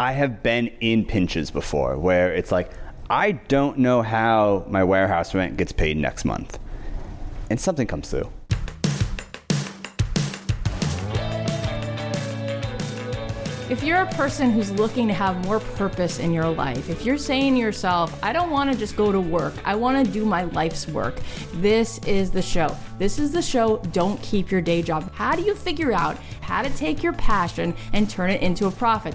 I have been in pinches before where it's like, I don't know how my warehouse rent gets paid next month. And something comes through. If you're a person who's looking to have more purpose in your life, if you're saying to yourself, I don't want to just go to work, I want to do my life's work, this is the show. This is the show, Don't Keep Your Day Job. How do you figure out how to take your passion and turn it into a profit?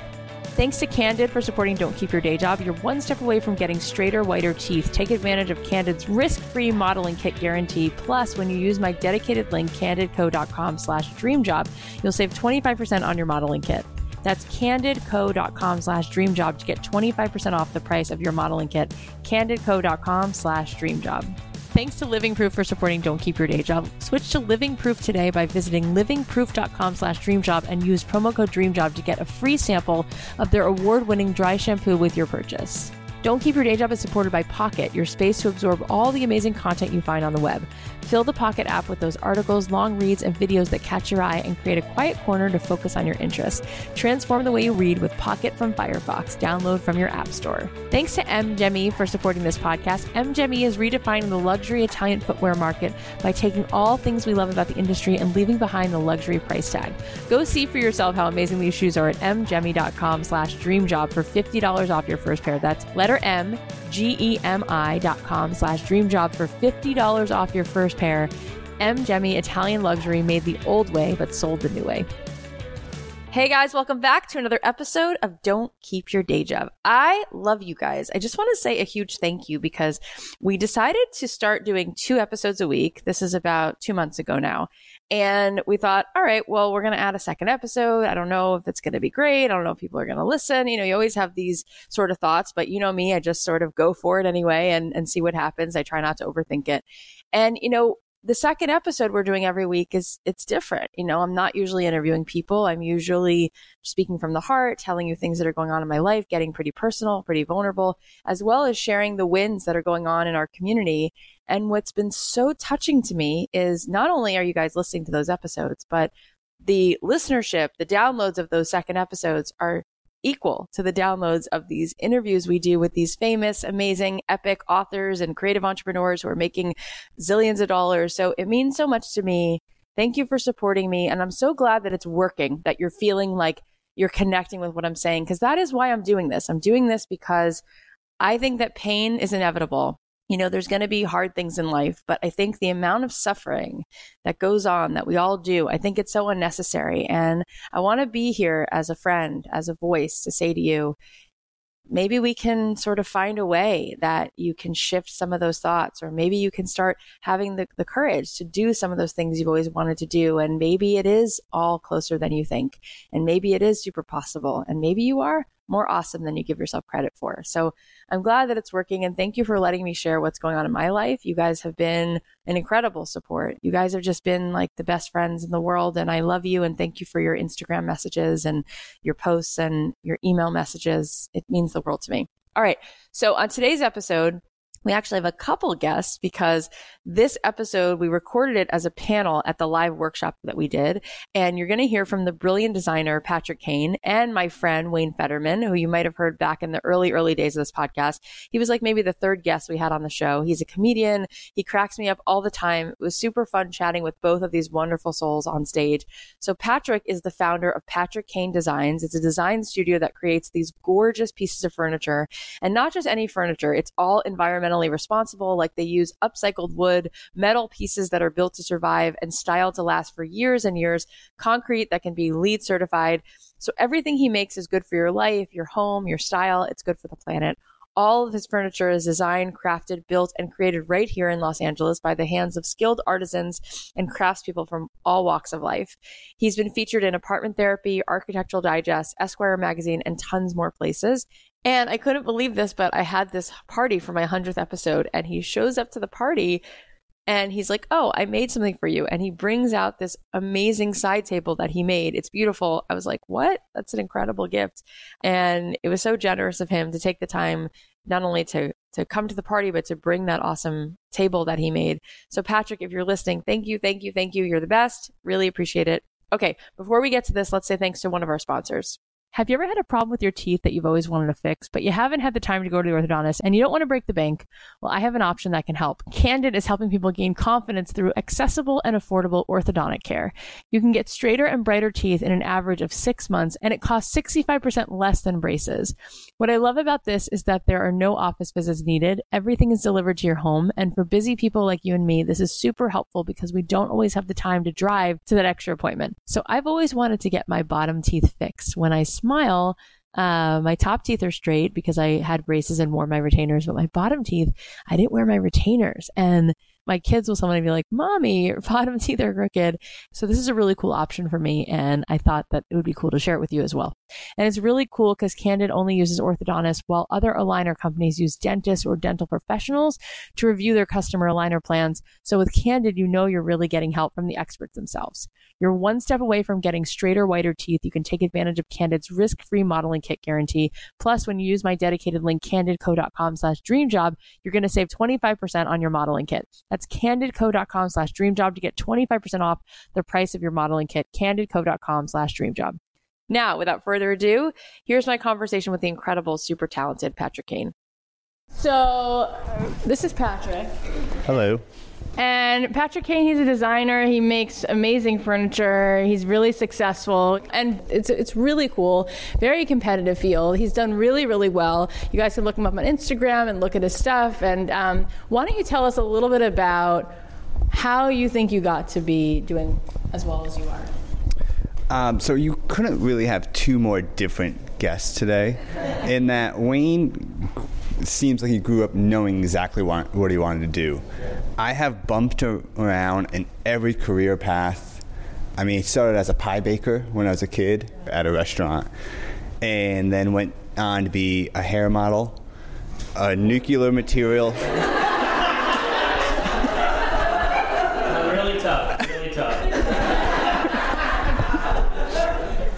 Thanks to Candid for supporting Don't Keep Your Day Job. You're one step away from getting straighter, whiter teeth. Take advantage of Candid's risk-free modeling kit guarantee. Plus, when you use my dedicated link, candidco.com slash dreamjob, you'll save 25% on your modeling kit. That's candidco.com slash dreamjob to get 25% off the price of your modeling kit. candidco.com slash dreamjob. Thanks to Living Proof for supporting Don't Keep Your Day Job. Switch to Living Proof today by visiting livingproof.com slash dreamjob and use promo code dreamjob to get a free sample of their award-winning dry shampoo with your purchase. Don't Keep Your Day Job is supported by Pocket, your space to absorb all the amazing content you find on the web. Fill the Pocket app with those articles, long reads, and videos that catch your eye and create a quiet corner to focus on your interests. Transform the way you read with Pocket from Firefox. Download from your App Store. Thanks to MGEMI for supporting this podcast. MGEMI is redefining the luxury Italian footwear market by taking all things we love about the industry and leaving behind the luxury price tag. Go see for yourself how amazing these shoes are at mgemi.com slash dreamjob for $50 off your first pair. That's letter M, G-E-M-I dot com slash dreamjob for $50 off your first pair. M. Gemi Italian luxury made the old way, but sold the new way. Hey guys, welcome back to another episode of Don't Keep Your Day Job. I love you guys. I just want to say a huge thank you because we decided to start doing two episodes a week. This is about two months ago now. And we thought, all right, well, we're going to add a second episode. I don't know if it's going to be great. I don't know if people are going to listen. You know, you always have these sort of thoughts, but you know me, I just sort of go for it anyway and, and see what happens. I try not to overthink it. And, you know, the second episode we're doing every week is it's different. You know, I'm not usually interviewing people. I'm usually speaking from the heart, telling you things that are going on in my life, getting pretty personal, pretty vulnerable, as well as sharing the wins that are going on in our community. And what's been so touching to me is not only are you guys listening to those episodes, but the listenership, the downloads of those second episodes are equal to the downloads of these interviews we do with these famous, amazing, epic authors and creative entrepreneurs who are making zillions of dollars. So it means so much to me. Thank you for supporting me. And I'm so glad that it's working, that you're feeling like you're connecting with what I'm saying, because that is why I'm doing this. I'm doing this because I think that pain is inevitable you know, there's going to be hard things in life, but I think the amount of suffering that goes on that we all do, I think it's so unnecessary. And I want to be here as a friend, as a voice to say to you, maybe we can sort of find a way that you can shift some of those thoughts, or maybe you can start having the, the courage to do some of those things you've always wanted to do. And maybe it is all closer than you think. And maybe it is super possible. And maybe you are more awesome than you give yourself credit for. So I'm glad that it's working and thank you for letting me share what's going on in my life. You guys have been an incredible support. You guys have just been like the best friends in the world and I love you and thank you for your Instagram messages and your posts and your email messages. It means the world to me. All right. So on today's episode, we actually have a couple guests because this episode, we recorded it as a panel at the live workshop that we did. And you're going to hear from the brilliant designer, Patrick Cain, and my friend, Wayne Fetterman, who you might have heard back in the early, early days of this podcast. He was like maybe the third guest we had on the show. He's a comedian. He cracks me up all the time. It was super fun chatting with both of these wonderful souls on stage. So Patrick is the founder of Patrick Cain Designs. It's a design studio that creates these gorgeous pieces of furniture and not just any furniture. It's all environmentally responsible. Like they use upcycled wood metal pieces that are built to survive and styled to last for years and years, concrete that can be LEED certified. So everything he makes is good for your life, your home, your style. It's good for the planet. All of his furniture is designed, crafted, built, and created right here in Los Angeles by the hands of skilled artisans and craftspeople from all walks of life. He's been featured in Apartment Therapy, Architectural Digest, Esquire magazine, and tons more places. And I couldn't believe this, but I had this party for my 100th episode, and he shows up to the party and he's like, Oh, I made something for you. And he brings out this amazing side table that he made. It's beautiful. I was like, What? That's an incredible gift. And it was so generous of him to take the time not only to to come to the party, but to bring that awesome table that he made. So, Patrick, if you're listening, thank you, thank you, thank you. You're the best. Really appreciate it. Okay, before we get to this, let's say thanks to one of our sponsors. Have you ever had a problem with your teeth that you've always wanted to fix, but you haven't had the time to go to the orthodontist and you don't want to break the bank? Well, I have an option that can help. Candid is helping people gain confidence through accessible and affordable orthodontic care. You can get straighter and brighter teeth in an average of six months, and it costs 65% less than braces. What I love about this is that there are no office visits needed. Everything is delivered to your home. And for busy people like you and me, this is super helpful because we don't always have the time to drive to that extra appointment. So I've always wanted to get my bottom teeth fixed. When I smile, uh, my top teeth are straight because I had braces and wore my retainers, but my bottom teeth, I didn't wear my retainers. And my kids will sometimes be like, Mommy, your bottom teeth are crooked. So this is a really cool option for me. And I thought that it would be cool to share it with you as well. And it's really cool because Candid only uses orthodontists while other aligner companies use dentists or dental professionals to review their customer aligner plans. So with Candid, you know you're really getting help from the experts themselves. You're one step away from getting straighter, whiter teeth. You can take advantage of Candid's risk-free modeling kit guarantee. Plus, when you use my dedicated link, candidco.com slash dreamjob, you're going to save 25% on your modeling kit. That's candidco.com slash dreamjob to get 25% off the price of your modeling kit, candidco.com slash dreamjob. Now, without further ado, here's my conversation with the incredible, super talented Patrick Cain. So, this is Patrick. Hello. And Patrick Cain, he's a designer. He makes amazing furniture. He's really successful, and it's it's really cool. Very competitive field. He's done really really well. You guys can look him up on Instagram and look at his stuff. And um, why don't you tell us a little bit about how you think you got to be doing as well as you are? Um, so you couldn't really have two more different guests today, in that Wayne seems like he grew up knowing exactly what, what he wanted to do. I have bumped around in every career path. I mean, I started as a pie baker when I was a kid at a restaurant, and then went on to be a hair model, a nuclear material. really tough, really tough.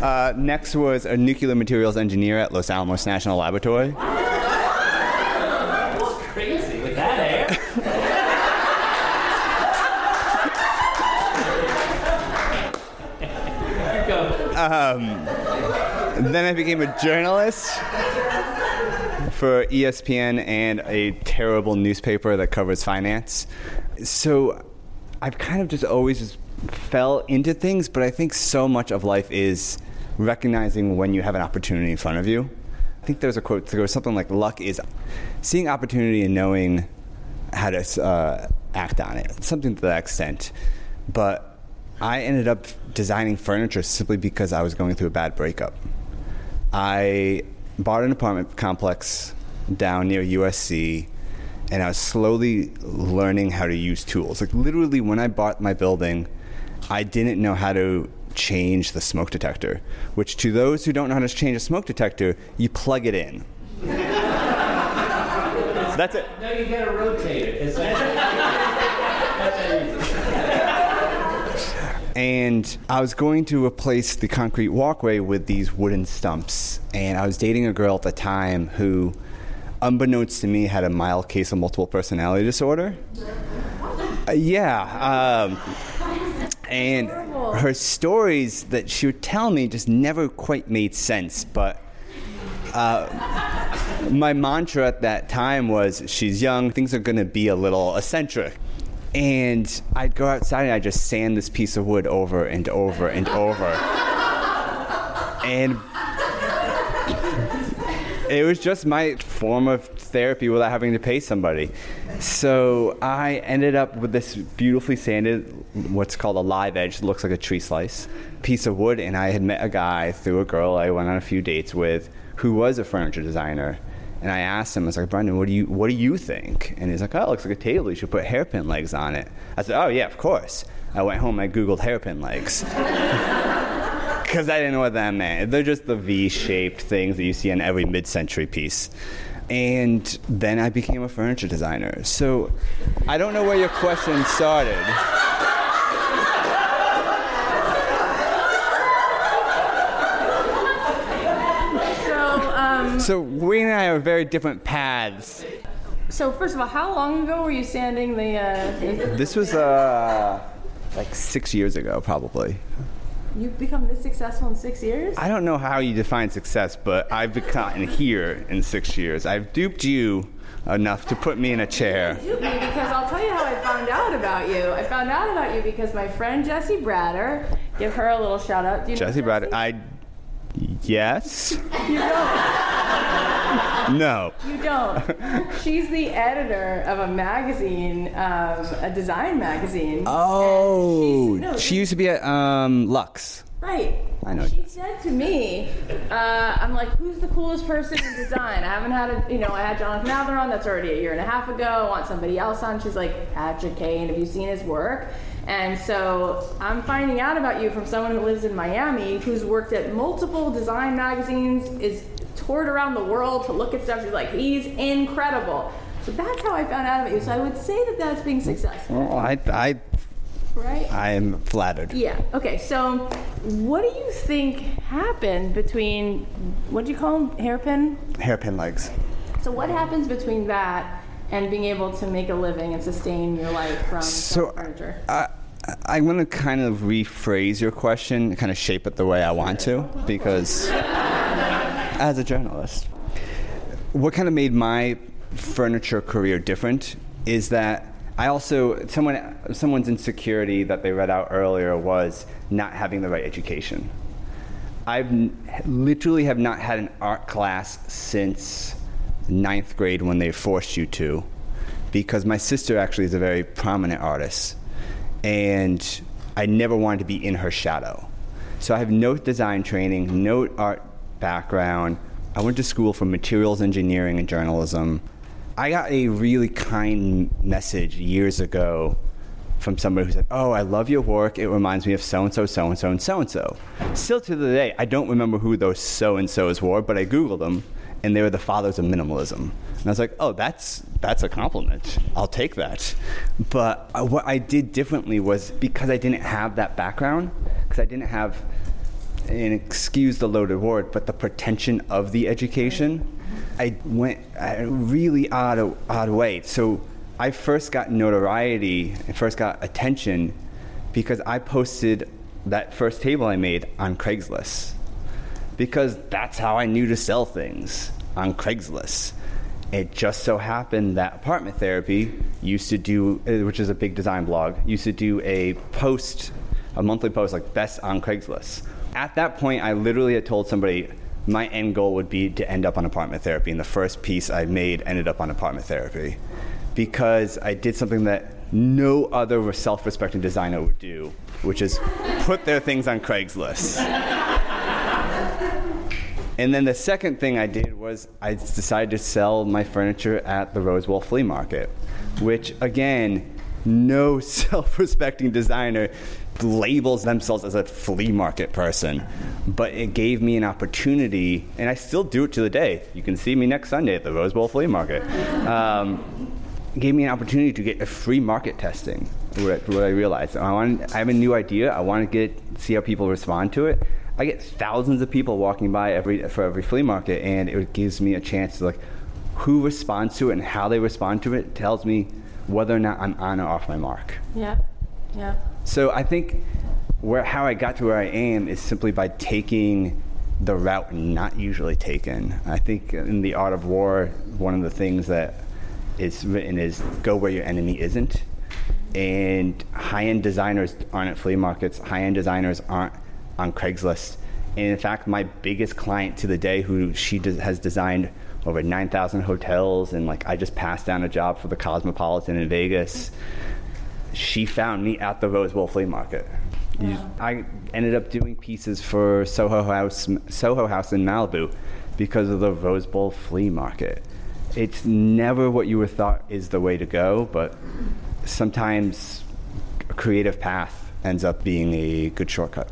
Uh, next was a nuclear materials engineer at Los Alamos National Laboratory. Goes. then I became a journalist for ESPN and a terrible newspaper that covers finance. So I've kind of just always just fell into things, but I think so much of life is recognizing when you have an opportunity in front of you. I think there's a quote, there was something like, luck is seeing opportunity and knowing how to uh, act on it, something to that extent. But I ended up designing furniture simply because I was going through a bad breakup. I bought an apartment complex down near USC, and I was slowly learning how to use tools. Like literally, when I bought my building, I didn't know how to change the smoke detector. Which, to those who don't know how to change a smoke detector, you plug it in. That's it. No, you gotta rotate it. Is that- and I was going to replace the concrete walkway with these wooden stumps. And I was dating a girl at the time who, unbeknownst to me, had a mild case of multiple personality disorder. Uh, yeah. Um, and her stories that she would tell me just never quite made sense. But uh, my mantra at that time was she's young, things are going to be a little eccentric. And I'd go outside and I'd just sand this piece of wood over and over and over. and it was just my form of therapy without having to pay somebody. So I ended up with this beautifully sanded, what's called a live edge, looks like a tree slice, piece of wood. And I had met a guy through a girl I went on a few dates with who was a furniture designer. And I asked him, I was like, Brendan, what do you what do you think? And he's like, Oh, it looks like a table. You should put hairpin legs on it. I said, Oh yeah, of course. I went home. I googled hairpin legs because I didn't know what that meant. They're just the V-shaped things that you see in every mid-century piece. And then I became a furniture designer. So I don't know where your question started. So, um, So Wayne and I are very different paths. so first of all, how long ago were you sanding the? Uh, the This was uh, like six years ago, probably. you've become this successful in six years. I don't know how you define success, but I've gotten here in six years. I've duped you enough to put me in a chair. Dude, me, because I'll tell you how I found out about you. I found out about you because my friend Jessie Bratter, give her a little shout out. Do you Jesse Brad, I. Yes? You don't. No. You don't. She's the editor of a magazine, um, a design magazine. Oh, no, she used to be at um, Luxe. Right. I know. She said to me, uh, I'm like, who's the coolest person in design? I haven't had a, you know, I had Jonathan Mather on, that's already a year and a half ago. I want somebody else on. She's like, Patrick Cain, have you seen his work? And so I'm finding out about you from someone who lives in Miami who's worked at multiple design magazines, is toured around the world to look at stuff. She's like, he's incredible. So that's how I found out about you. So I would say that that's being successful, Well, I, I, right? I am flattered. Yeah. Okay. So, what do you think happened between what do you call them? Hairpin. Hairpin legs. So, what happens between that and being able to make a living and sustain your life from So, furniture? I, I'm going to kind of rephrase your question, kind of shape it the way I want to, because as a journalist, what kind of made my furniture career different is that I also someone someone's insecurity that they read out earlier was not having the right education. I've n- literally have not had an art class since ninth grade when they forced you to, because my sister actually is a very prominent artist, and I never wanted to be in her shadow. So I have no design training, no art background. I went to school for materials engineering and journalism. I got a really kind message years ago from somebody who said, "Oh, I love your work. It reminds me of so and so, so and so, and so and so." Still to the day, I don't remember who those so and so's were, but I googled them, and they were the fathers of minimalism. And I was like, "Oh, that's that's a compliment. I'll take that." But what I did differently was because I didn't have that background, because I didn't have and excuse the loaded word, but the pretension of the education, I went a really odd, odd way. So I first got notoriety, I first got attention because I posted that first table I made on Craigslist. Because that's how I knew to sell things on Craigslist. It just so happened that apartment therapy used to do, uh, which is a big design blog, used to do a post, a monthly post like best on Craigslist. At that point, I literally had told somebody my end goal would be to end up on apartment therapy, and the first piece I made ended up on apartment therapy because I did something that no other self respecting designer would do, which is put their things on Craigslist. And then the second thing I did was I decided to sell my furniture at the Rose Bowl flea market, which again, no self respecting designer labels themselves as a flea market person. But it gave me an opportunity, and I still do it to the day. You can see me next Sunday at the Rose Bowl flea market. Um, gave me an opportunity to get a free market testing. What, what I realized, I want, I have a new idea. I want to get see how people respond to it. I get thousands of people walking by every for every flea market, and it gives me a chance to like who responds to it and how they respond to it tells me whether or not I'm on or off my mark. Yeah. Yeah. So I think where how I got to where I am is simply by taking the route not usually taken. I think in the art of war, one of the things that is written is go where your enemy isn't. And high-end designers aren't at flea markets. High-end designers aren't on Craigslist. And in fact, my biggest client to the day, who she does, has designed over 9,000 hotels, and like I just passed down a job for the Cosmopolitan in Vegas she found me at the Rose Bowl flea market. You- I ended up doing pieces for Soho House, Soho House in Malibu, because of the Rose Bowl flea market. It's never what you would thought is the way to go, but sometimes a creative path ends up being a good shortcut.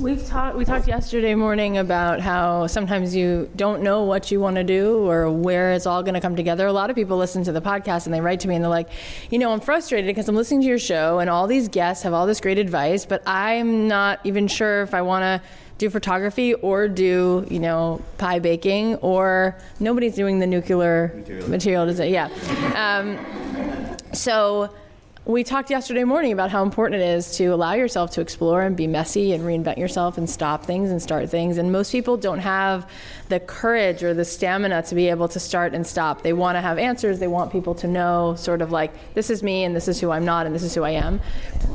We've talked. We talked yesterday morning about how sometimes you don't know what you want to do or where it's all going to come together. A lot of people listen to the podcast and they write to me and they're like, you know, I'm frustrated because I'm listening to your show and all these guests have all this great advice, but I'm not even sure if I want to do photography or do you know pie baking or nobody's doing the nuclear material, material design. Yeah. Um, so we talked yesterday morning about how important it is to allow yourself to explore and be messy and reinvent yourself and stop things and start things. And most people don't have the courage or the stamina to be able to start and stop. They want to have answers. They want people to know, sort of like, this is me and this is who I'm not and this is who I am.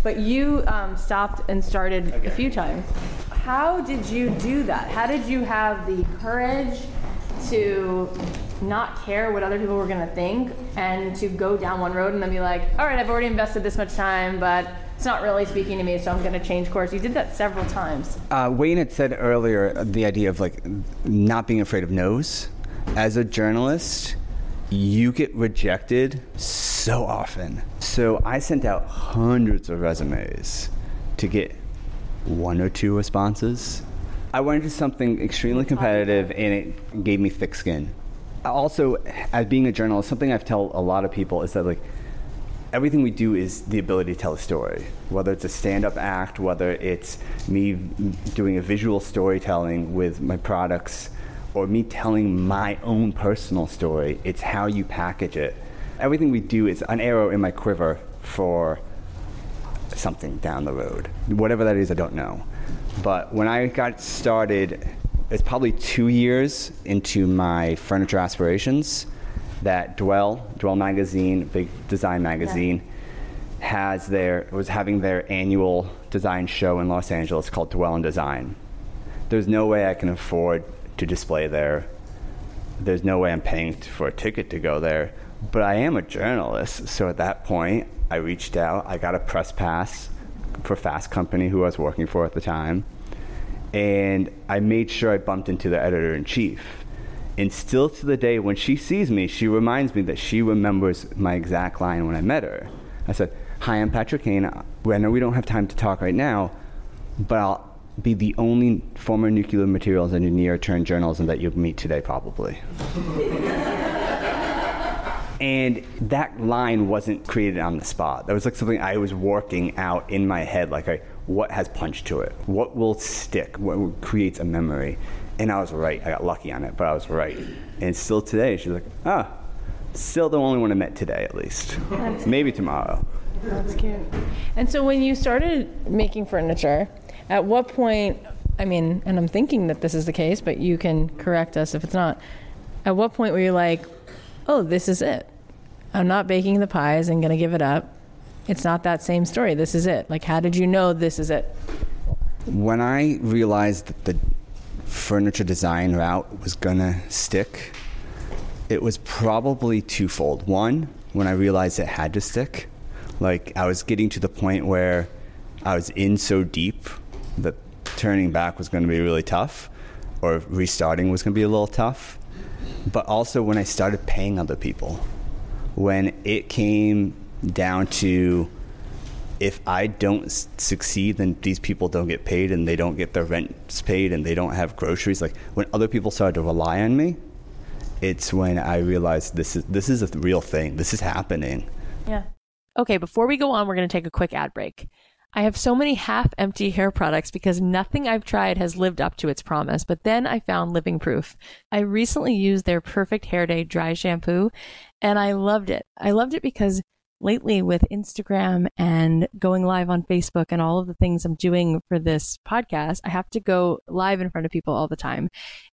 But you um, stopped and started a few times. How did you do that? How did you have the courage to not care what other people were going to think and to go down one road and then be like, all right, I've already invested this much time, but it's not really speaking to me, so I'm going to change course. You did that several times. Uh, Wayne had said earlier the idea of like not being afraid of no's. As a journalist, you get rejected so often. So I sent out hundreds of resumes to get one or two responses. I went into something extremely competitive and it gave me thick skin also, as being a journalist, something I've told a lot of people is that like everything we do is the ability to tell a story. Whether it's a stand-up act, whether it's me doing a visual storytelling with my products, or me telling my own personal story, it's how you package it. Everything we do is an arrow in my quiver for something down the road. Whatever that is, I don't know. But when I got started it's probably two years into my furniture aspirations that Dwell, Dwell magazine, big design magazine, yeah. has their was having their annual design show in Los Angeles called Dwell on Design. There's no way I can afford to display there. There's no way I'm paying for a ticket to go there. But I am a journalist, so at that point, I reached out. I got a press pass for Fast Company, who I was working for at the time and I made sure I bumped into the editor in chief. And still to the day, when she sees me, she reminds me that she remembers my exact line when I met her. I said, Hi, I'm Patrick Cain. I know we don't have time to talk right now, but I'll be the only former nuclear materials engineer turned journalism that you'll meet today, probably. and that line wasn't created on the spot. That was like something I was working out in my head. Like, I, what has punch to it? What will stick? What creates a memory? And I was right. I got lucky on it, but I was right. And still today, she's like, ah, still the only one I met today, at least. That's Maybe tomorrow. That's cute. And so when you started making furniture, at what point, I mean, and I'm thinking that this is the case, but you can correct us if it's not. At what point were you like, oh, this is it? I'm not baking the pies and going to give it up it's not that same story. This is it. Like, how did you know this is it? When I realized that the furniture design route was gonna stick, it was probably twofold. One, when I realized it had to stick, like I was getting to the point where I was in so deep that turning back was going to be really tough, or restarting was going to be a little tough. But also when I started paying other people, when it came down to if I don't succeed, then these people don't get paid and they don't get their rents paid and they don't have groceries. Like when other people started to rely on me, it's when I realized this is this is a real thing. This is happening. Yeah. Okay, before we go on, we're going to take a quick ad break. I have so many half empty hair products because nothing I've tried has lived up to its promise. But then I found Living Proof. I recently used their Perfect Hair Day dry shampoo and I loved it. I loved it because lately with Instagram and going live on Facebook and all of the things I'm doing for this podcast, I have to go live in front of people all the time.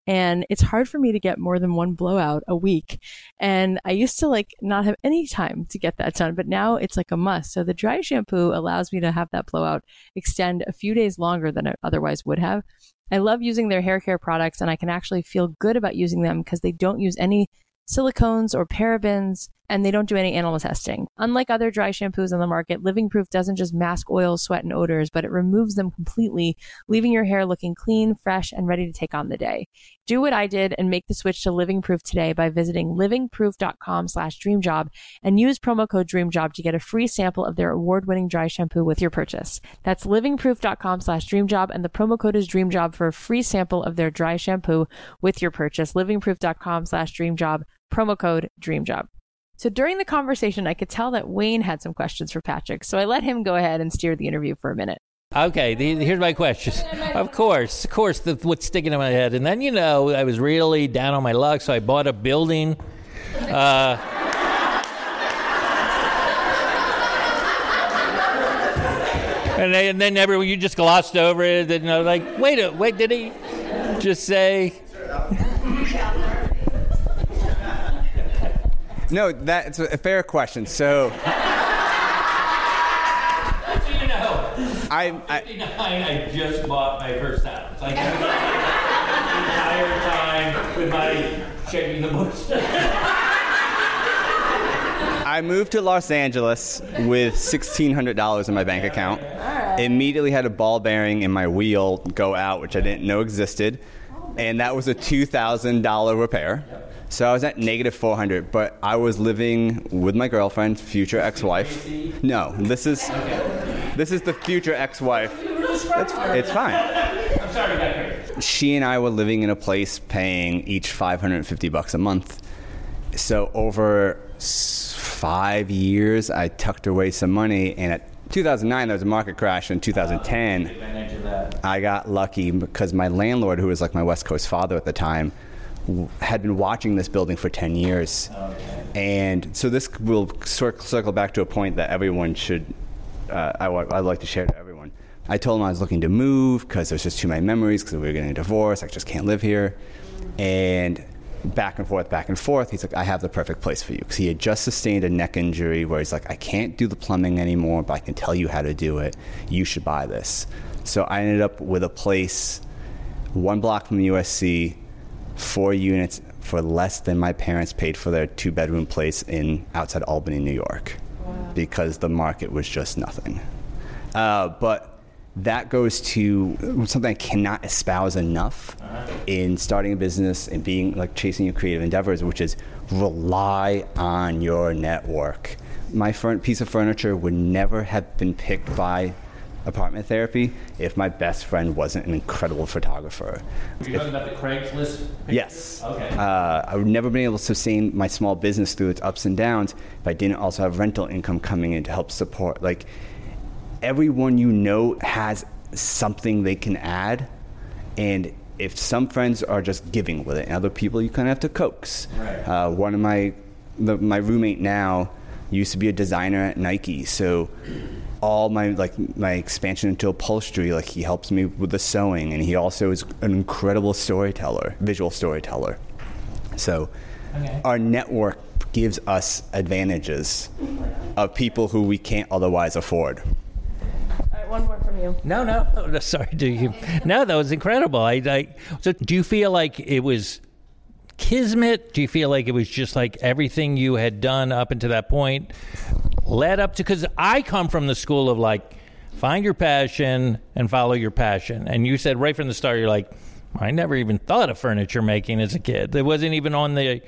And it's hard for me to get more than one blowout a week. And I used to like not have any time to get that done, but now it's like a must. So the dry shampoo allows me to have that blowout extend a few days longer than it otherwise would have. I love using their hair care products and I can actually feel good about using them because they don't use any silicones or parabens and they don't do any animal testing. Unlike other dry shampoos on the market, Living Proof doesn't just mask oils, sweat, and odors, but it removes them completely, leaving your hair looking clean, fresh, and ready to take on the day. Do what I did and make the switch to Living Proof today by visiting livingproof.com slash dreamjob and use promo code dreamjob to get a free sample of their award-winning dry shampoo with your purchase. That's livingproof.com slash dreamjob and the promo code is dreamjob for a free sample of their dry shampoo with your purchase. livingproof.com slash dreamjob, promo code dreamjob. So during the conversation, I could tell that Wayne had some questions for Patrick, so I let him go ahead and steer the interview for a minute. Okay, the, here's my question. Of course, of course, the, what's sticking in my head. And then, you know, I was really down on my luck, so I bought a building. Uh, and, then, and then everyone, you just glossed over it. And I was like, wait, a, wait, did he just say? No, that's a fair question. So You know, I, I 59, I just bought my first house. Like, the entire time with my shaking the bush. I moved to Los Angeles with $1,600 in my bank account. Immediately had a ball bearing in my wheel go out, which I didn't know existed. Oh, and that was a $2,000 repair. So I was at negative 400, but I was living with my girlfriend, future ex-wife. No, this is this is the future ex-wife. It's, it's fine. I'm sorry. She and I were living in a place paying each 550 bucks a month. So over five years, I tucked away some money, and at 2009 there was a market crash. In 2010, Advantage of that. I got lucky because my landlord, who was like my West Coast father at the time, had been watching this building for 10 years. And so this will cir- circle back to a point that everyone should, uh, I, I'd like to share to everyone. I told him I was looking to move because there's just too many memories because we were getting a divorce. I just can't live here. And back and forth, back and forth. He's like, I have the perfect place for you. Because he had just sustained a neck injury where he's like, I can't do the plumbing anymore, but I can tell you how to do it. You should buy this. So I ended up with a place one block from USC, four units for less than my parents paid for their two bedroom place in outside Albany, New York, because the market was just nothing. Uh, but that goes to something I cannot espouse enough in starting a business and being like chasing your creative endeavors, which is rely on your network. My piece of furniture would never have been picked by apartment therapy if my best friend wasn't an incredible photographer. You're talking about the Craigslist? Yes. Okay. Uh, I would never been able to sustain my small business through its ups and downs if I didn't also have rental income coming in to help support. Like everyone you know has something they can add, and if some friends are just giving with it, and other people you kind of have to coax. Right. Uh, one of my the, my roommate now used to be a designer at Nike, so all my like my expansion into upholstery, like he helps me with the sewing, and he also is an incredible storyteller, visual storyteller. So Okay. our network gives us advantages of people who we can't otherwise afford. All right, one more from you. No, no, no, sorry. Do you? No, that was incredible. I, I. So, do you feel like it was kismet? Do you feel like it was just like everything you had done up until that point led up to? Because I come from the school of like, find your passion and follow your passion. And you said right from the start, you're like, I never even thought of furniture making as a kid. It wasn't even on the.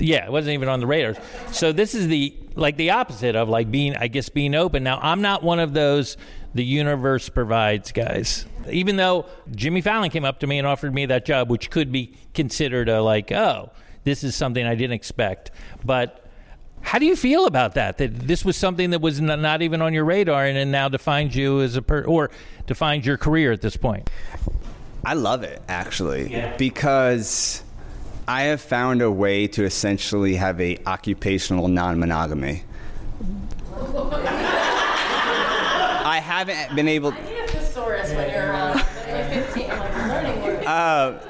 Yeah, it wasn't even on the radar. So this is the like the opposite of like being, I guess, being open. Now I'm not one of those the universe provides guys. Even though Jimmy Fallon came up to me and offered me that job, which could be considered a like, oh, this is something I didn't expect. But how do you feel about that? That this was something that was not even on your radar, and, and now defines you as a per or defines your career at this point. I love it actually Yeah. because I have found a way to essentially have a occupational non-monogamy. I haven't been able. need a thesaurus when you're around. When you're 15, like learning words. Uh,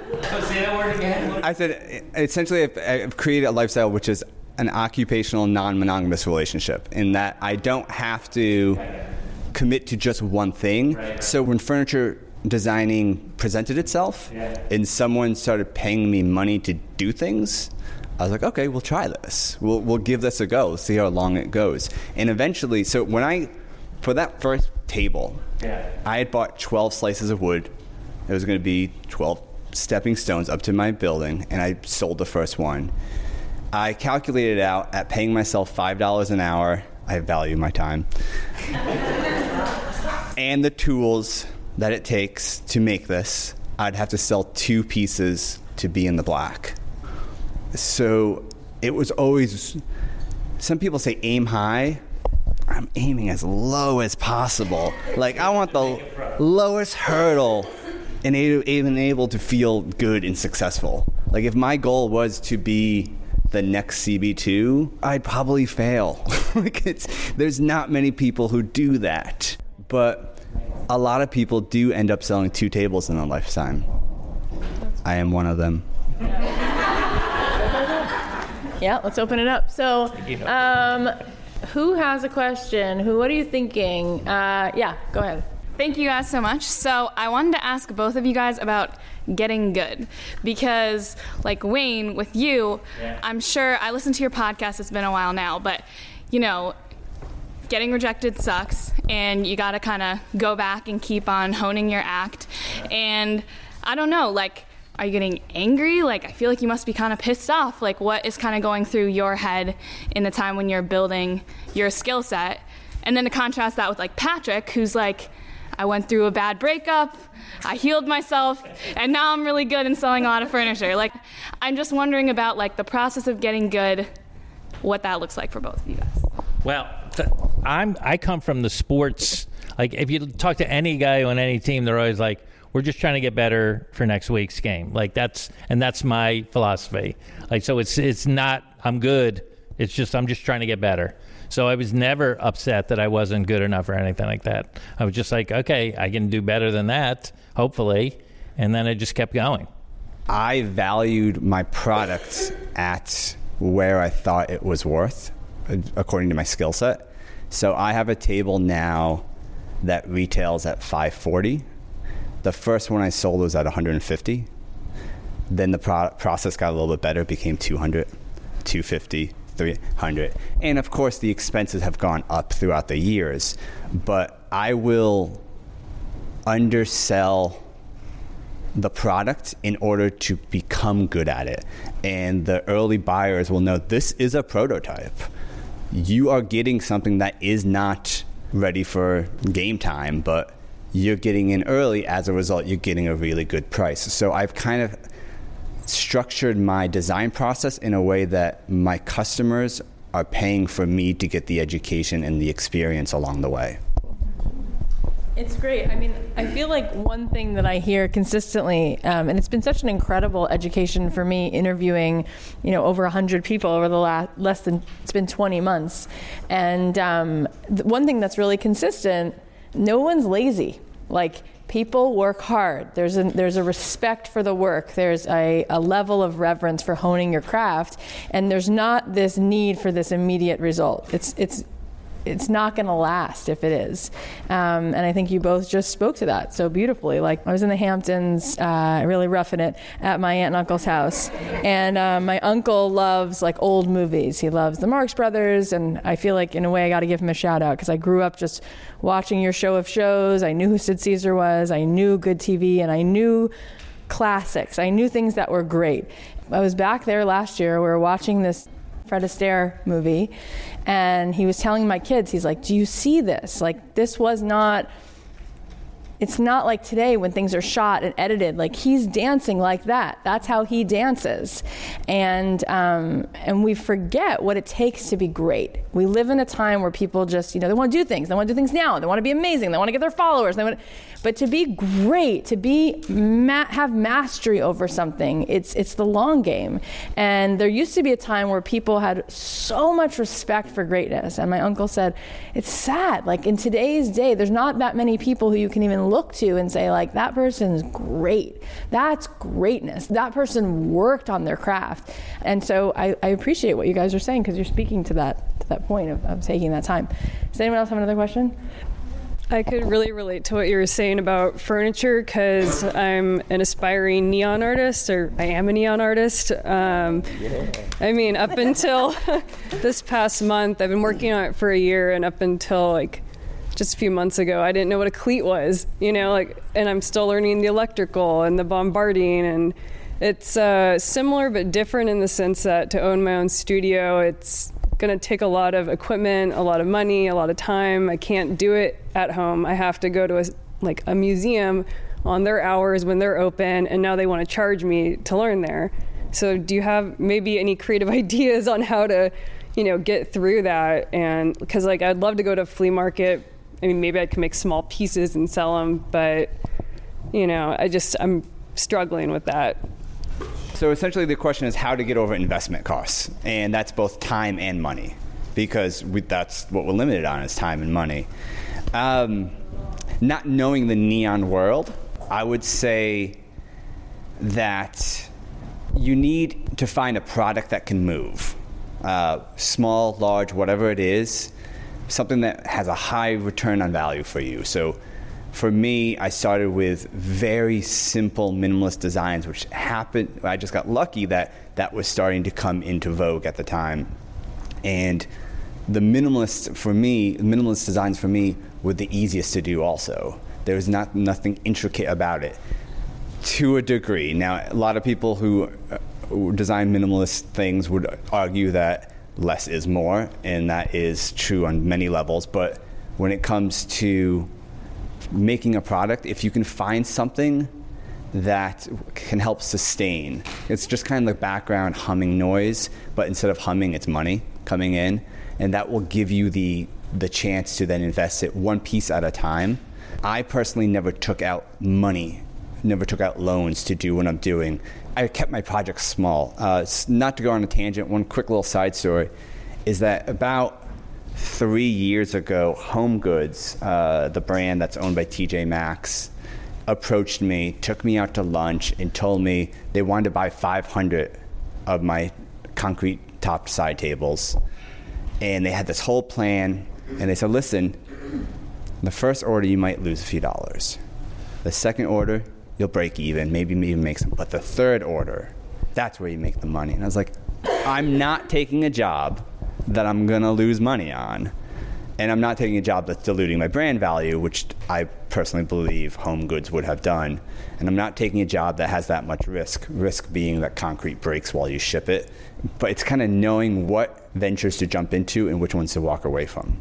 say that word again. I said essentially I've, I've created a lifestyle which is an occupational non-monogamous relationship in that I don't have to commit to just one thing. So when furniture designing presented itself Yeah. and someone started paying me money to do things, I was like, okay, we'll try this. We'll, we'll give this a go, see how long it goes. And eventually, so when I, for that first table, Yeah. I had bought 12 slices of wood. It was going to be 12 stepping stones up to my building, and I sold the first one. I calculated out at paying myself $5 an hour. I value my time. and the tools that it takes to make this, I'd have to sell two pieces to be in the black. So it was always, some people say aim high. I'm aiming as low as possible. Like, I want the lowest hurdle and even able to feel good and successful. Like, if my goal was to be the next CB2, I'd probably fail. like, it's, there's not many people who do that. But a lot of people do end up selling two tables in a lifetime. I am one of them. Yeah, let's open it up. So, um, who has a question? Who? What are you thinking? Uh, yeah, go ahead. Thank you guys so much. So, I wanted to ask both of you guys about getting good because, like Wayne, with you, I'm sure I listened to your podcast, it's been a while now, but you know, getting rejected sucks, and you got to kind of go back and keep on honing your act. And I don't know, like, are you getting angry? Like, I feel like you must be kind of pissed off. Like, what is kind of going through your head in the time when you're building your skill set? And then to contrast that with like Patrick, who's like, I went through a bad breakup, I healed myself, and now I'm really good in selling a lot of furniture. Like, I'm just wondering about like the process of getting good, what that looks like for both of you guys. Well, th- I'm I come from the sports. Like if you talk to any guy on any team, they're always like, "We're just trying to get better for next week's game." Like that's and that's my philosophy. Like so, it's it's not I'm good. It's just I'm just trying to get better. So I was never upset that I wasn't good enough or anything like that. I was just like, okay, I can do better than that, hopefully, and then I just kept going. I valued my product at where I thought it was worth, uh, according to my skill set. So I have a table now that retails at 540. The first one I sold was at 150. Then the pro- process got a little bit better, became 200, 250, 300. And of course, the expenses have gone up throughout the years. But I will undersell the product in order to become good at it. And the early buyers will know this is a prototype. You are getting something that is not ready for game time, but you're getting in early. As a result, you're getting a really good price. So I've kind of structured my design process in a way that my customers are paying for me to get the education and the experience along the way. It's great. I mean, I feel like one thing that I hear consistently, um, and it's been such an incredible education for me interviewing, you know, over 100 people over the last less than, it's been 20 months. And um, one thing that's really consistent no one's lazy. Like, people work hard. There's a, there's a respect for the work. There's a, a level of reverence for honing your craft. And there's not this need for this immediate result. It's, it's, it's not going to last if it is. Um, and I think you both just spoke to that so beautifully. Like I was in the Hamptons, uh, really roughing it at my aunt and uncle's house, and uh, my uncle loves like old movies. He loves the Marx Brothers, and I feel like in a way I got to give him a shout out because I grew up just watching your show of shows. I knew who Sid Caesar was. I knew good TV, and I knew classics. I knew things that were great. I was back there last year. We were watching this Fred Astaire movie, and he was telling my kids, he's like, "Do you see this? Like, this was not." It's not like today when things are shot and edited. Like he's dancing like that. That's how he dances, and um, and we forget what it takes to be great. We live in a time where people just, you know, they want to do things. They want to do things now. They want to be amazing. They want to get their followers. They want, but to be great, to be ma- have mastery over something, it's it's the long game. And there used to be a time where people had so much respect for greatness. And my uncle said, it's sad. Like in today's day, there's not that many people who you can even look to and say like that person's great. That's greatness. That person worked on their craft. And so I, I appreciate what you guys are saying because you're speaking to that to that point of, of taking that time. Does anyone else have another question? I could really relate to what you were saying about furniture because I'm an aspiring neon artist, or I am a neon artist. Um, I mean, up until this past month, I've been working on it for a year, and up until like just a few months ago, I didn't know what a cleat was, you know, like, and I'm still learning the electrical and the bombarding, and it's uh, similar but different in the sense that to own my own studio, it's going to take a lot of equipment, a lot of money, a lot of time. I can't do it at home. I have to go to a, like a museum on their hours when they're open, and now they want to charge me to learn there. So, do you have maybe any creative ideas on how to, you know, get through that? And because like I'd love to go to a flea market. I mean, maybe I can make small pieces and sell them, but you know, I just I'm struggling with that. So essentially, the question is how to get over investment costs, and that's both time and money, because we, that's what we're limited on is time and money. Um, not knowing the neon world, I would say that you need to find a product that can move, uh, small, large, whatever it is, something that has a high return on value for you. So for me, I started with very simple minimalist designs, which happened. I just got lucky that that was starting to come into vogue at the time. And the minimalist for me, minimalist designs for me were the easiest to do. Also, there was not nothing intricate about it, to a degree. Now, a lot of people who uh, design minimalist things would argue that less is more, and that is true on many levels. But when it comes to making a product, if you can find something that can help sustain, it's just kind of the background humming noise, but instead of humming, it's money coming in, and that will give you the the chance to then invest it one piece at a time. I personally never took out money, never took out loans to do what I'm doing. I kept my projects small. Uh, not to go on a tangent, one quick little side story is that about three years ago, Home Goods, uh, the brand that's owned by TJ Maxx, approached me, took me out to lunch, and told me they wanted to buy 500 of my concrete topped side tables. And they had this whole plan, and they said, listen, the first order you might lose a few dollars. The second order, you'll break even, maybe even make some. But the third order, that's where you make the money. And I was like, I'm not taking a job that I'm to lose money on. And I'm not taking a job that's diluting my brand value, which I personally believe Home Goods would have done. And I'm not taking a job that has that much risk, risk being that concrete breaks while you ship it. But it's kind of knowing what ventures to jump into and which ones to walk away from.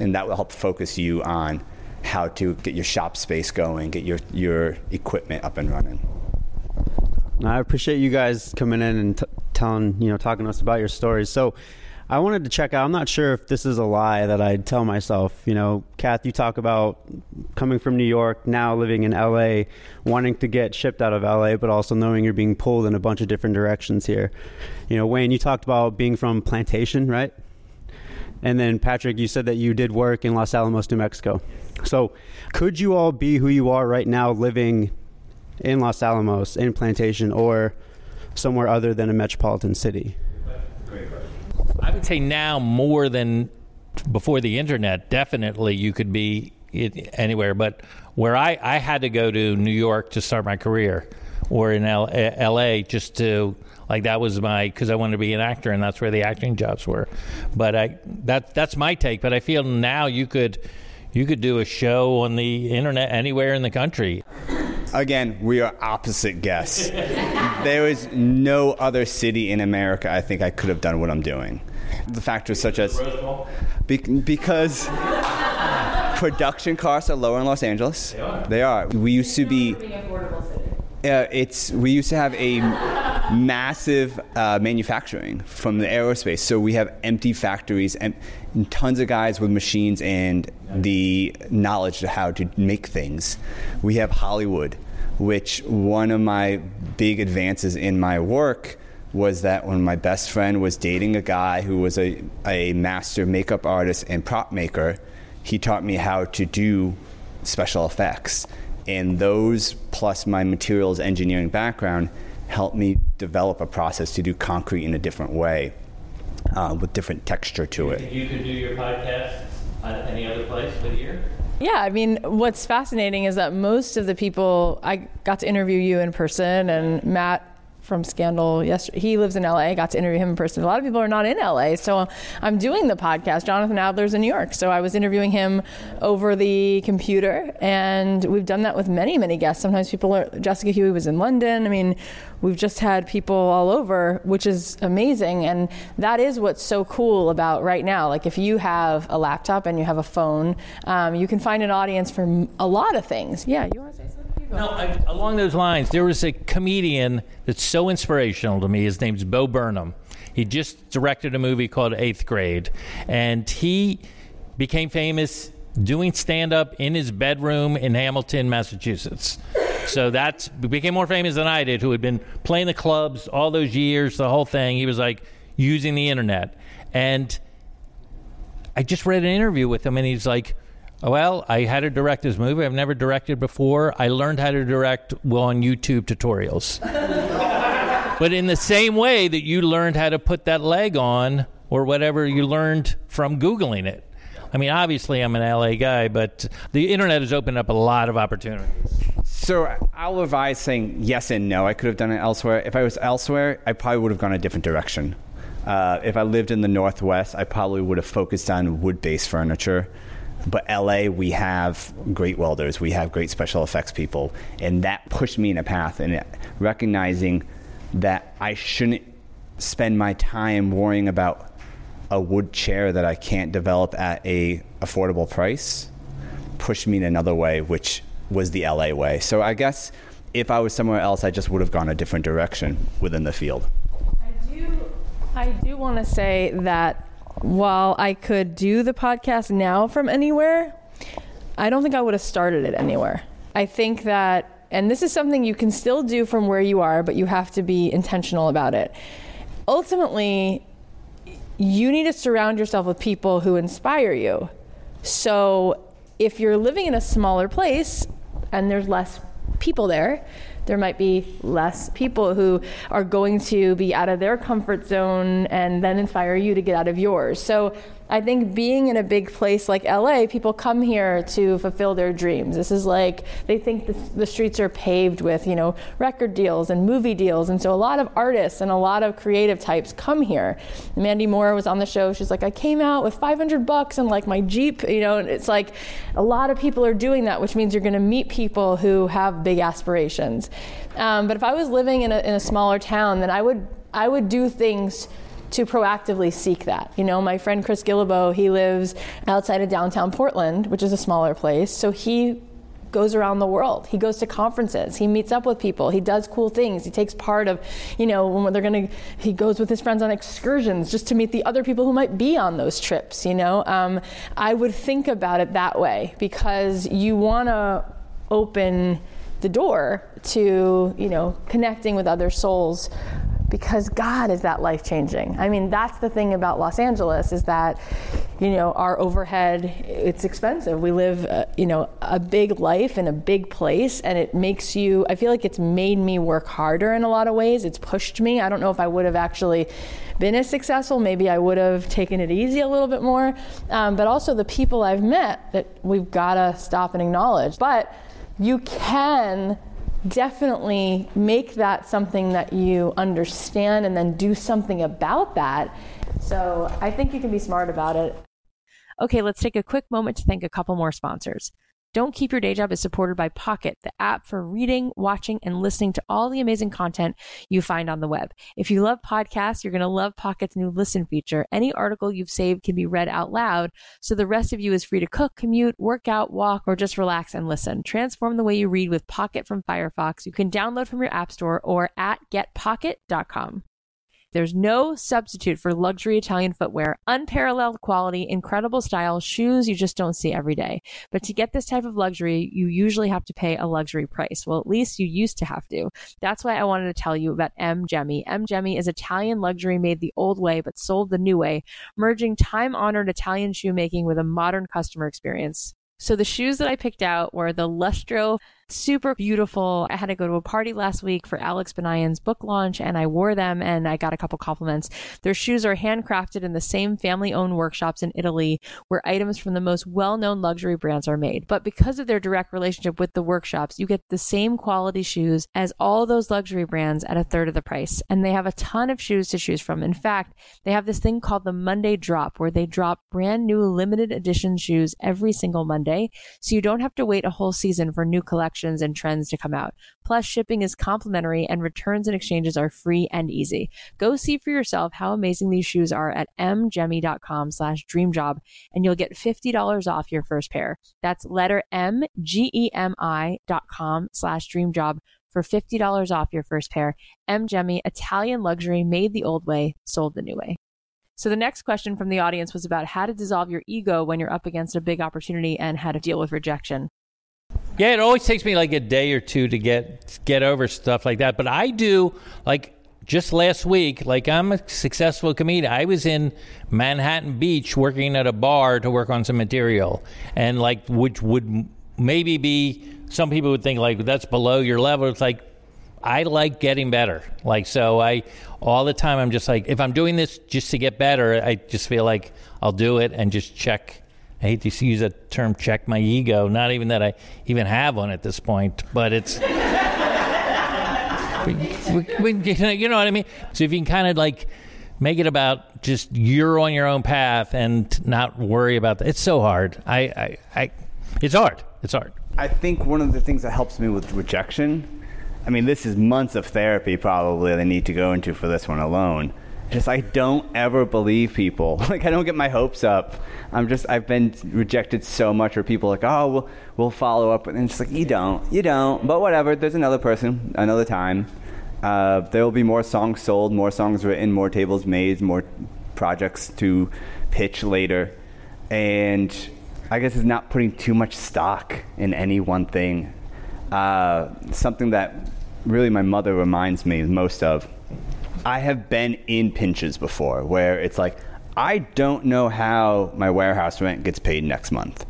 And that will help focus you on how to get your shop space going, get your, your equipment up and running. I appreciate you guys coming in and t- telling, you know, talking to us about your stories. So, I wanted to check out. I'm not sure if this is a lie that I tell myself. You know, Kath, you talk about coming from New York, now living in LA, wanting to get shipped out of LA, but also knowing you're being pulled in a bunch of different directions here. You know, Wayne, you talked about being from Plantation, right? And then Patrick, you said that you did work in Los Alamos, New Mexico. So, could you all be who you are right now, living in Los Alamos, in Plantation, or somewhere other than a metropolitan city? I would say now more than before the internet. Definitely, you could be anywhere. But where I, I had to go to New York to start my career, or in L, eh, L.A. just to like that was my because I wanted to be an actor, and that's where the acting jobs were. But I that that's my take. But I feel now you could you could do a show on the internet anywhere in the country. Again, we are opposite guests. there is no other city in America I think I could have done what I'm doing. The factors such as be, because production costs are lower in Los Angeles. They are. They are. We used to be. Uh, it's we used to have a massive uh, manufacturing from the aerospace. So we have empty factories and tons of guys with machines and the knowledge of how to make things. We have Hollywood, which one of my big advances in my work was that when my best friend was dating a guy who was a, a master makeup artist and prop maker, he taught me how to do special effects. And those, plus my materials engineering background, helped me develop a process to do concrete in a different way uh, with different texture to it. You could do your podcast at any other place with here? Yeah, I mean, what's fascinating is that most of the people I got to interview you in person, and Matt from Scandal yesterday. He lives in LA. I got to interview him in person. A lot of people are not in LA. So I'm doing the podcast. Jonathan Adler's in New York. So I was interviewing him over the computer. And we've done that with many, many guests. Sometimes people are, Jessica Huey was in London. I mean, we've just had people all over, which is amazing. And that is what's so cool about right now. Like if you have a laptop and you have a phone, um, you can find an audience for a lot of things. Yeah, you want to say something? No, I, along those lines, there was a comedian that's so inspirational to me. His name's Bo Burnham. He just directed a movie called Eighth Grade, and he became famous doing stand up in his bedroom in Hamilton, Massachusetts. So that became more famous than I did, who had been playing the clubs all those years, the whole thing. He was like using the internet. And I just read an interview with him, and he's like, well, I had to direct this movie. I've never directed before. I learned how to direct well on YouTube tutorials. but in the same way that you learned how to put that leg on or whatever you learned from Googling it. I mean, obviously, I'm an LA guy, but the internet has opened up a lot of opportunities. So I'll advise saying yes and no. I could have done it elsewhere. If I was elsewhere, I probably would have gone a different direction. Uh, if I lived in the Northwest, I probably would have focused on wood based furniture. But LA, we have great welders, we have great special effects people, and that pushed me in a path. And recognizing that I shouldn't spend my time worrying about a wood chair that I can't develop at a affordable price pushed me in another way, which was the LA way. So I guess if I was somewhere else, I just would have gone a different direction within the field. I do, I do want to say that while I could do the podcast now from anywhere, I don't think I would have started it anywhere. I think that, and this is something you can still do from where you are, but you have to be intentional about it. Ultimately, you need to surround yourself with people who inspire you. So if you're living in a smaller place and there's less people there, there might be less people who are going to be out of their comfort zone and then inspire you to get out of yours. So I think being in a big place like LA, people come here to fulfill their dreams. This is like they think the, the, streets are paved with, you know, record deals and movie deals. And so a lot of artists and a lot of creative types come here. Mandy Moore was on the show. She's like, I came out with 500 bucks and like my Jeep, you know, and it's like a lot of people are doing that, which means you're going to meet people who have big aspirations. Um, but if I was living in a, in a smaller town, then I would I would do things to proactively seek that. You know, my friend Chris Guillebeau, he lives outside of downtown Portland, which is a smaller place. So he goes around the world. He goes to conferences. He meets up with people. He does cool things. He takes part of, you know, when they're going to, he goes with his friends on excursions just to meet the other people who might be on those trips, you know. Um, I would think about it that way because you want to open the door to, you know, connecting with other souls because God is that life changing. I mean, that's the thing about Los Angeles is that, you know, our overhead, it's expensive. We live, uh, you know, a big life in a big place, and it makes you, I feel like it's made me work harder in a lot of ways. It's pushed me. I don't know if I would have actually been as successful. Maybe I would have taken it easy a little bit more. Um, but also the people I've met that we've got to stop and acknowledge. But you can definitely make that something that you understand and then do something about that. So I think you can be smart about it. Okay, let's take a quick moment to thank a couple more sponsors. Don't Keep Your Day Job is supported by Pocket, the app for reading, watching, and listening to all the amazing content you find on the web. If you love podcasts, you're going to love Pocket's new listen feature. Any article you've saved can be read out loud, so the rest of you is free to cook, commute, work out, walk, or just relax and listen. Transform the way you read with Pocket from Firefox. You can download from your App Store or at getpocket.com. There's no substitute for luxury Italian footwear, unparalleled quality, incredible style, shoes you just don't see every day. But to get this type of luxury, you usually have to pay a luxury price. Well, at least you used to have to. That's why I wanted to tell you about M. Gemi. M. Gemi is Italian luxury made the old way but sold the new way, merging time honored Italian shoemaking with a modern customer experience. So the shoes that I picked out were the Lustro super beautiful. I had to go to a party last week for Alex Banayan's book launch and I wore them and I got a couple compliments. Their shoes are handcrafted in the same family owned workshops in Italy where items from the most well known luxury brands are made. But because of their direct relationship with the workshops, you get the same quality shoes as all those luxury brands at a third of the price. And they have a ton of shoes to choose from. In fact, they have this thing called the Monday Drop where they drop brand new limited edition shoes every single Monday. So you don't have to wait a whole season for new collections and trends to come out. Plus, shipping is complimentary and returns and exchanges are free and easy. Go see for yourself how amazing these shoes are at mgemi.com slash dreamjob and you'll get $50 off your first pair. That's letter M G E M I dot com slash dreamjob for $50 off your first pair. Mgemi, Italian luxury made the old way, sold the new way. So the next question from the audience was about how to dissolve your ego when you're up against a big opportunity and how to deal with rejection. Yeah, it always takes me like a day or two to get get over stuff like that. But I do like just last week, like I'm a successful comedian. I was in Manhattan Beach working at a bar to work on some material, and like which would maybe be some people would think like that's below your level. It's like I like getting better. Like so, I all the time I'm just like if I'm doing this just to get better, I just feel like I'll do it and just check. I hate to use that term, check my ego. Not even that I even have one at this point, but it's. we, we, we, you know what I mean? So if you can kind of like make it about just you're on your own path and not worry about that. It's so hard. I, I, I it's hard. It's hard. I think one of the things that helps me with rejection, I mean, this is months of therapy probably that I need to go into for this one alone. Just I don't ever believe people. Like I don't get my hopes up. I'm just I've been rejected so much where people like, oh, we'll we'll follow up, and it's like you don't, you don't. But whatever. There's another person, another time. Uh, there will be more songs sold, more songs written, more tables made, more projects to pitch later, and I guess it's not putting too much stock in any one thing. Uh, something that really my mother reminds me most of. I have been in pinches before where it's like, I don't know how my warehouse rent gets paid next month.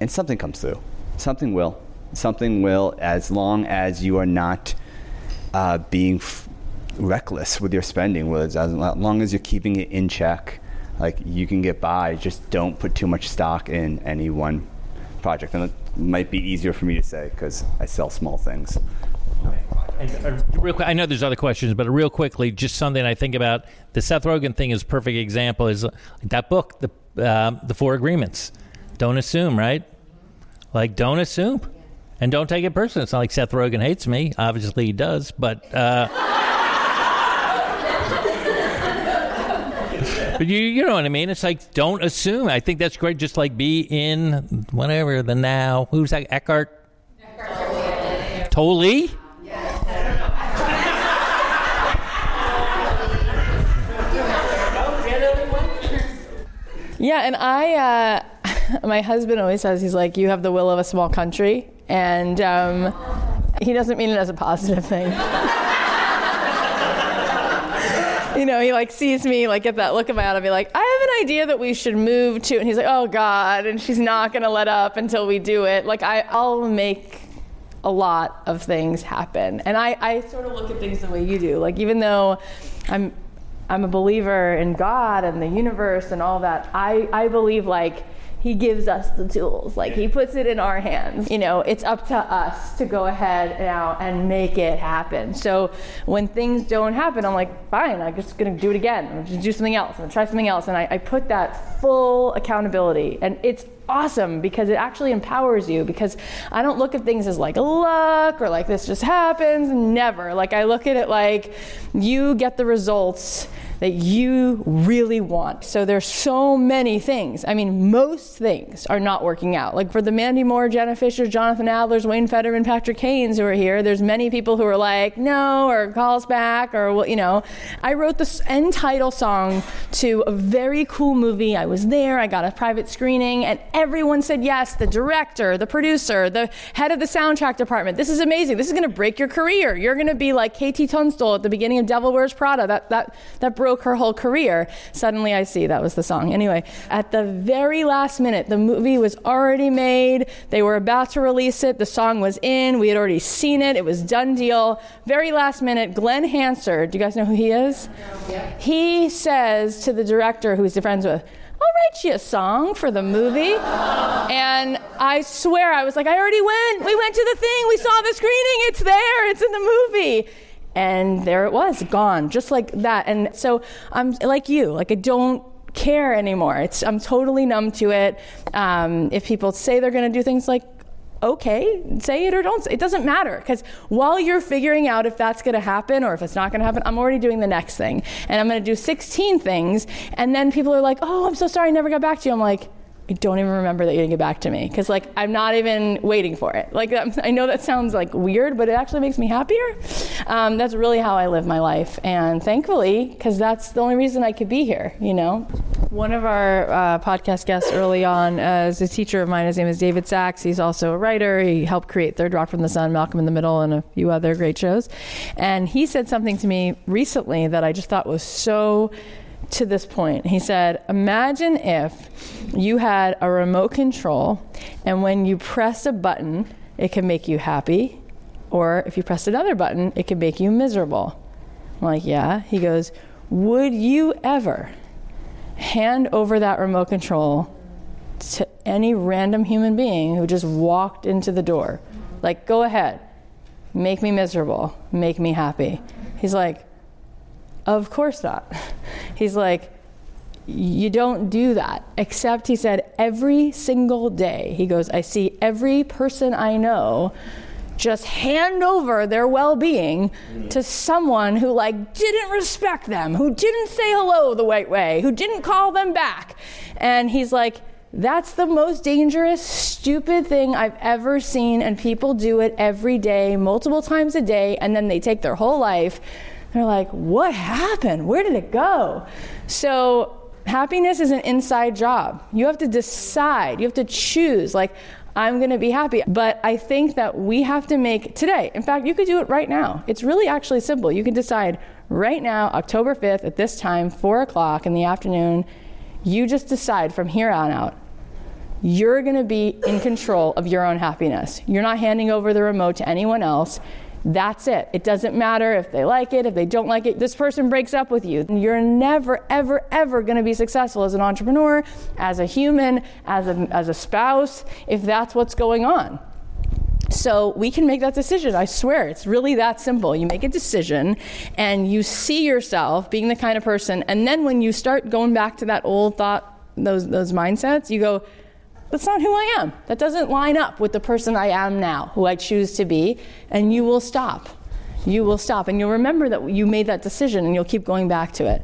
And something comes through. Something will. Something will, as long as you are not uh, being f- reckless with your spending, as, as long as you're keeping it in check, like you can get by. Just don't put too much stock in any one project. And it might be easier for me to say because I sell small things. And, uh, real quick, I know there's other questions, but real quickly, just something I think about. The Seth Rogen thing is a perfect example. Is that book, the uh, the Four Agreements? Don't assume, right? Like, don't assume, and don't take it personally. It's not like Seth Rogen hates me. Obviously, he does, but. Uh, but you, you know what I mean? It's like don't assume. I think that's great. Just like be in whatever the now. Who's that? Eckhart. Eckhart Tolle. Yeah, and I, uh, my husband always says, he's like, you have the will of a small country. And um, he doesn't mean it as a positive thing. you know, he like sees me like get that look in my eye and be like, I have an idea that we should move to, and he's like, oh God, and she's not gonna let up until we do it. Like I, I'll make a lot of things happen, and I, I sort of look at things the way you do. Like even though I'm, I'm a believer in God and the universe and all that, I, I believe like he gives us the tools. Like he puts it in our hands. You know, it's up to us to go ahead now and make it happen. So when things don't happen, I'm like, fine, I'm just gonna do it again. I'm just do something else. I'm gonna try something else. And I, I put that full accountability. And it's awesome because it actually empowers you because I don't look at things as like luck or like this just happens. Never. Like I look at it like you get the results that you really want. So there's so many things. I mean, most things are not working out. Like for the Mandy Moore, Jenna Fischer, Jonathan Adlers, Wayne Federman, Patrick Cains who are here, there's many people who are like, no, or call us back, or, you know. I wrote the end title song to a very cool movie. I was there, I got a private screening, and everyone said yes the director, the producer, the head of the soundtrack department. This is amazing. This is going to break your career. You're going to be like KT Tunstall at the beginning of Devil Wears Prada. That, that, that broke her whole career. Suddenly I see that was the song. Anyway, at the very last minute, the movie was already made. They were about to release it. The song was in. We had already seen it. It was done deal. Very last minute, Glen Hansard, do you guys know who he is? Yeah. He says to the director who he's friends with, I'll write you a song for the movie. and I swear, I was like, I already went. We went to the thing. We saw the screening. It's there. It's in the movie. And there it was, gone, just like that. And so I'm like you, like I don't care anymore. It's I'm totally numb to it. Um, if people say they're going to do things like okay, say it or don't it. It doesn't matter because while you're figuring out if that's going to happen or if it's not going to happen, I'm already doing the next thing. And I'm going to do 16 things. And then people are like, oh, I'm so sorry I never got back to you. I'm like, I don't even remember that you didn't get back to me because like I'm not even waiting for it. Like I know that sounds like weird, but it actually makes me happier. Um, that's really how I live my life, and thankfully, because that's the only reason I could be here. You know, one of our uh, podcast guests early on uh, is a teacher of mine. His name is David Sacks. He's also a writer. He helped create Third Rock from the Sun, Malcolm in the Middle, and a few other great shows. And he said something to me recently that I just thought was so to this point. He said, Imagine if you had a remote control and when you press a button, it can make you happy, or if you press another button, it can make you miserable. I'm like, Yeah. He goes, Would you ever hand over that remote control to any random human being who just walked into the door? Like, go ahead, make me miserable, make me happy. He's like, of course not. He's like, you don't do that. Except, he said, every single day, he goes, I see every person I know just hand over their well-being to someone who like didn't respect them, who didn't say hello the right way, who didn't call them back. And he's like, that's the most dangerous, stupid thing I've ever seen, and people do it every day, multiple times a day, and then they take their whole life they're like, what happened? Where did it go? So, happiness is an inside job. You have to decide, you have to choose, like, I'm going to be happy. But I think that we have to make today, in fact, you could do it right now. It's really actually simple. You can decide right now, October 5th, at this time, 4 o'clock in the afternoon, you just decide from here on out you're going to be in control of your own happiness. You're not handing over the remote to anyone else. That's it. It doesn't matter if they like it, if they don't like it. This person breaks up with you. You're never, ever, ever going to be successful as an entrepreneur, as a human, as a, as a spouse, if that's what's going on. So we can make that decision. I swear, it's really that simple. You make a decision and you see yourself being the kind of person, and then when you start going back to that old thought, those, those mindsets, you go, that's not who I am. That doesn't line up with the person I am now, who I choose to be, and you will stop. You will stop, and you'll remember that you made that decision, and you'll keep going back to it.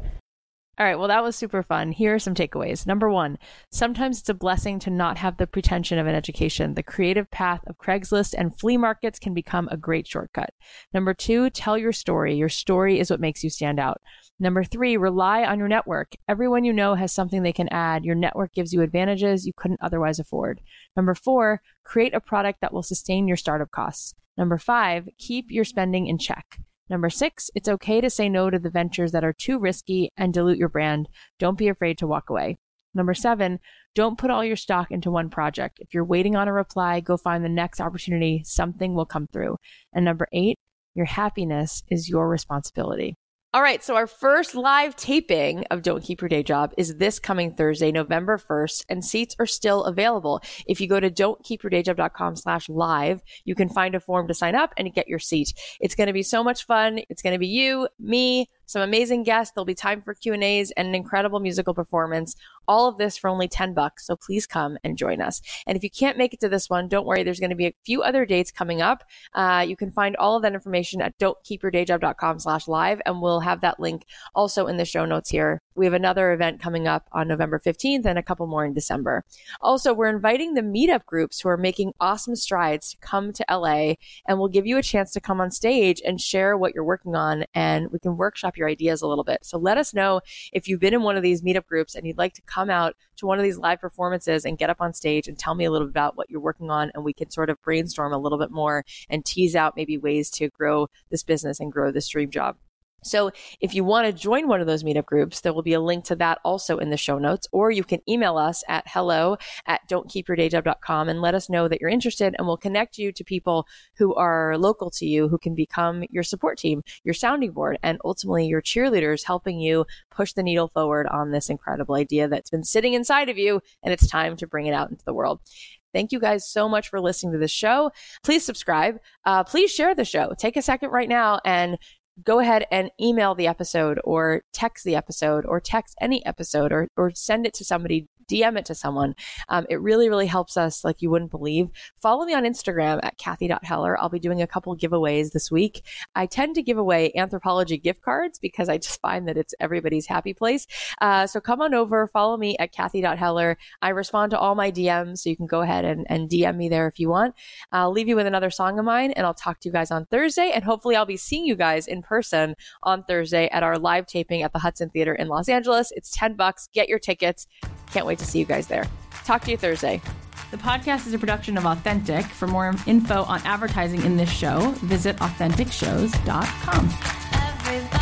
All right, well, that was super fun. Here are some takeaways. Number one, sometimes it's a blessing to not have the pretension of an education. The creative path of Craigslist and flea markets can become a great shortcut. Number two, tell your story. Your story is what makes you stand out. Number three, rely on your network. Everyone you know has something they can add. Your network gives you advantages you couldn't otherwise afford. Number four, create a product that will sustain your startup costs. Number five, keep your spending in check. Number six, it's okay to say no to the ventures that are too risky and dilute your brand. Don't be afraid to walk away. Number seven, don't put all your stock into one project. If you're waiting on a reply, go find the next opportunity. Something will come through. And number eight, your happiness is your responsibility. All right, so our first live taping of Don't Keep Your Day Job is this coming Thursday, November 1st, and seats are still available. If you go to don'tkeepyourdayjob.com slash live, you can find a form to sign up and get your seat. It's going to be so much fun. It's going to be you, me, some amazing guests. There'll be time for Q and A's and an incredible musical performance. All of this for only 10 bucks. So please come and join us. And if you can't make it to this one, don't worry. There's going to be a few other dates coming up. Uh, you can find all of that information at don'tkeepyourdayjob.com slash live. And we'll have that link also in the show notes here. We have another event coming up on November 15th and a couple more in December. Also, we're inviting the meetup groups who are making awesome strides to come to LA and we'll give you a chance to come on stage and share what you're working on and we can workshop your ideas a little bit. So let us know if you've been in one of these meetup groups and you'd like to come out to one of these live performances and get up on stage and tell me a little bit about what you're working on and we can sort of brainstorm a little bit more and tease out maybe ways to grow this business and grow this dream job. So if you want to join one of those meetup groups, there will be a link to that also in the show notes, or you can email us at hello at don'tkeepyourdayjob.com and let us know that you're interested and we'll connect you to people who are local to you who can become your support team, your sounding board, and ultimately your cheerleaders helping you push the needle forward on this incredible idea that's been sitting inside of you and it's time to bring it out into the world. Thank you guys so much for listening to the show. Please subscribe. Uh, please share the show. Take a second right now and go ahead and email the episode or text the episode or text any episode or, or send it to somebody DM it to someone. Um, it really, really helps us like you wouldn't believe. Follow me on Instagram at Cathy.Heller. I'll be doing a couple giveaways this week. I tend to give away Anthropologie gift cards because I just find that it's everybody's happy place. Uh, so come on over, follow me at Cathy.Heller. I respond to all my DMs, so you can go ahead and, and DM me there if you want. I'll leave you with another song of mine and I'll talk to you guys on Thursday. And hopefully I'll be seeing you guys in person on Thursday at our live taping at the Hudson Theater in Los Angeles. It's 10 bucks. Get your tickets. Can't wait to see you guys there. Talk to you Thursday. The podcast is a production of Authentic. For more info on advertising in this show, visit AuthenticShows.com.